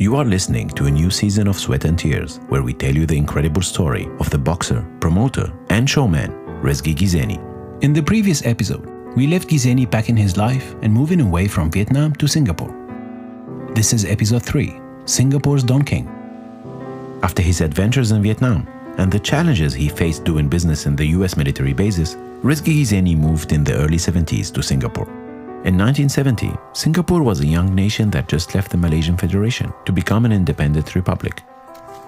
You are listening to a new season of Sweat and Tears, where we tell you the incredible story of the boxer, promoter, and showman, Rezgui Guizani. In the previous episode, we left Guizani packing his life and moving away from Vietnam to Singapore. This is episode 3 Singapore's Don King. After his adventures in Vietnam and the challenges he faced doing business in the US military bases, Rezgui Guizani moved in the early 70s to Singapore. In 1970, Singapore was a young nation that just left the Malaysian Federation to become an independent republic.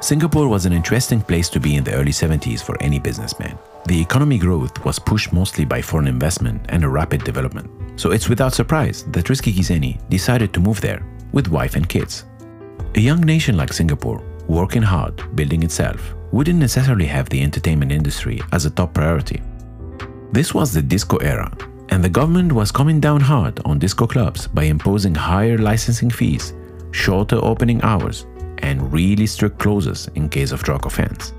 Singapore was an interesting place to be in the early 70s for any businessman. The economy growth was pushed mostly by foreign investment and a rapid development. So it's without surprise that Rezgui Guizani decided to move there with wife and kids. A young nation like Singapore, working hard, building itself, wouldn't necessarily have the entertainment industry as a top priority. This was the disco era and the government was coming down hard on disco clubs by imposing higher licensing fees, shorter opening hours, and really strict closures in case of drug offense.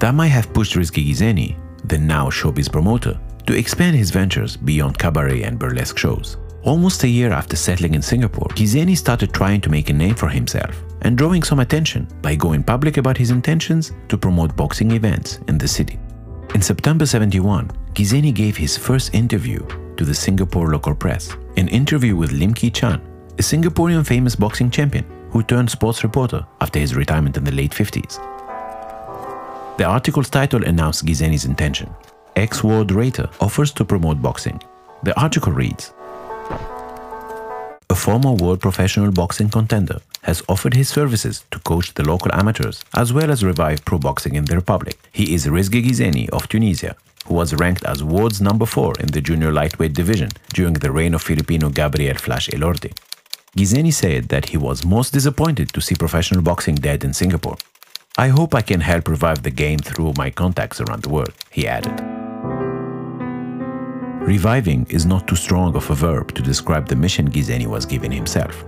That might have pushed Rezgui Guizani, the now showbiz promoter, to expand his ventures beyond cabaret and burlesque shows. Almost a year after settling in Singapore, Guizani started trying to make a name for himself and drawing some attention by going public about his intentions to promote boxing events in the city. In September 71, Guizani gave his first interview to the Singapore local press, an interview with Lim Ki Chan, a Singaporean famous boxing champion who turned sports reporter after his retirement in the late 50s. The article's title announced Guizani's intention. Ex-world rater offers to promote boxing. The article reads, a former world professional boxing contender has offered his services to coach the local amateurs as well as revive pro boxing in the Republic. He is Rezgui Guizani of Tunisia, was ranked as world's number 4 in the junior lightweight division during the reign of Filipino Gabriel Flash Elorde. Guizani said that he was most disappointed to see professional boxing dead in Singapore. I hope I can help revive the game through my contacts around the world, he added. Reviving is not too strong of a verb to describe the mission Guizani was giving himself.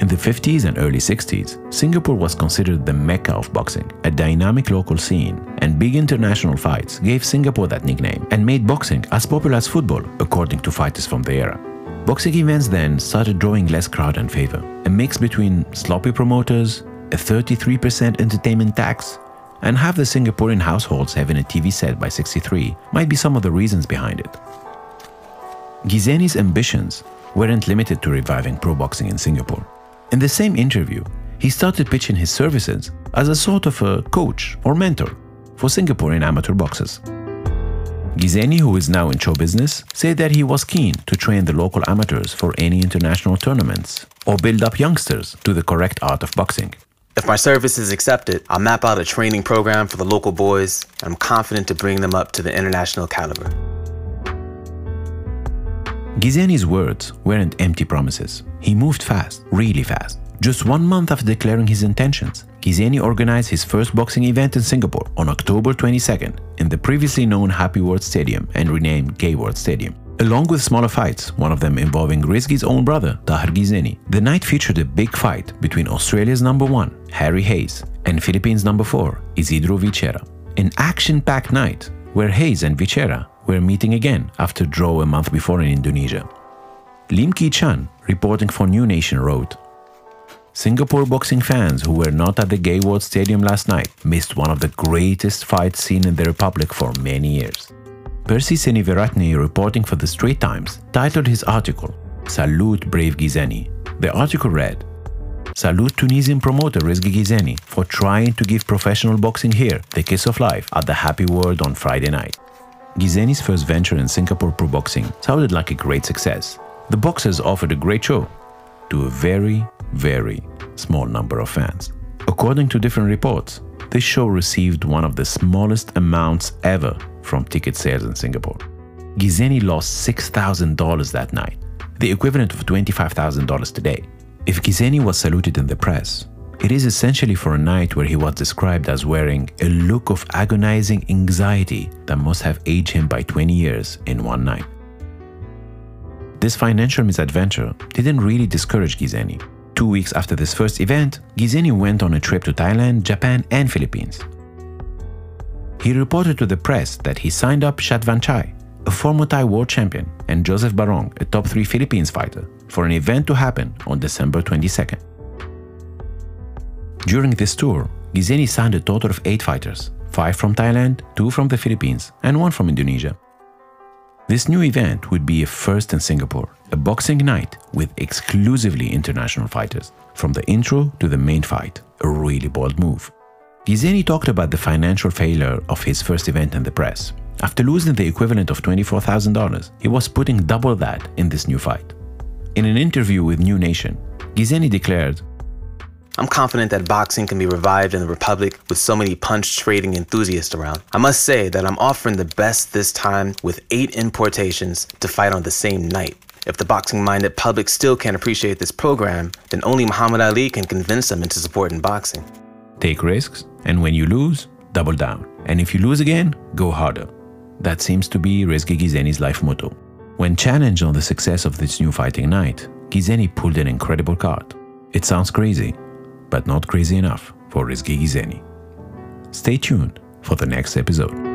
In the 50s and early 60s, Singapore was considered the mecca of boxing, a dynamic local scene, and big international fights gave Singapore that nickname and made boxing as popular as football, according to fighters from the era. Boxing events then started drawing less crowd and favor, a mix between sloppy promoters, a 33% entertainment tax, and half the Singaporean households having a TV set by 63 might be some of the reasons behind it. Guizani's ambitions weren't limited to reviving pro boxing in Singapore. In the same interview, he started pitching his services as a sort of a coach or mentor for Singaporean amateur boxers. Guizani, who is now in show business, said that he was keen to train the local amateurs for any international tournaments or build up youngsters to the correct art of boxing. If my service is accepted, I'll map out a training program for the local boys, and I'm confident to bring them up to the international caliber. Guizani's words weren't empty promises. He moved fast, really fast. Just one month after declaring his intentions, Guizani organized his first boxing event in Singapore on October 22nd in the previously known Happy World Stadium and renamed Gay World Stadium. Along with smaller fights, one of them involving Rezgui's own brother, Tahir Guizani, the night featured a big fight between Australia's number one, Harry Hayes, and Philippines' number four, Isidro Vichera. An action-packed night where Hayes and Vichera were meeting again after draw a month before in Indonesia. Lim Ki Chan, reporting for New Nation, wrote, Singapore boxing fans who were not at the Gay World Stadium last night missed one of the greatest fights seen in the Republic for many years. Percy Seneviratne, reporting for the Straits Times, titled his article, Salute Brave Guizani. The article read, Salute Tunisian promoter Rezgui Guizani for trying to give professional boxing here the kiss of life at the Happy World on Friday night. Guizani's first venture in Singapore pro boxing sounded like a great success. The boxers offered a great show to a very, very small number of fans. According to different reports, this show received one of the smallest amounts ever from ticket sales in Singapore. Guizani lost $6,000 that night, the equivalent of $25,000 today. If Guizani was saluted in the press, it is essentially for a night where he was described as wearing a look of agonizing anxiety that must have aged him by 20 years in one night. This financial misadventure didn't really discourage Guizani. Two weeks after this first event, Guizani went on a trip to Thailand, Japan, and Philippines. He reported to the press that he signed up Chatvanchai, a former Thai world champion, and Joseph Barong, a top 3 Philippines fighter, for an event to happen on December 22nd. During this tour, Guizani signed a total of eight fighters, five from Thailand, two from the Philippines, and one from Indonesia. This new event would be a first in Singapore, a boxing night with exclusively international fighters, from the intro to the main fight, a really bold move. Guizani talked about the financial failure of his first event in the press. After losing the equivalent of $24,000, he was putting double that in this new fight. In an interview with New Nation, Guizani declared, I'm confident that boxing can be revived in the Republic with so many punch trading enthusiasts around. I must say that I'm offering the best this time with eight importations to fight on the same night. If the boxing minded public still can't appreciate this program, then only Muhammad Ali can convince them into supporting boxing. Take risks, and when you lose, double down. And if you lose again, go harder. That seems to be Rezgui Guizani's life motto. When challenged on the success of this new fighting night, Guizani pulled an incredible card. It sounds crazy, but not crazy enough for Rezgui Guizani. Stay tuned for the next episode.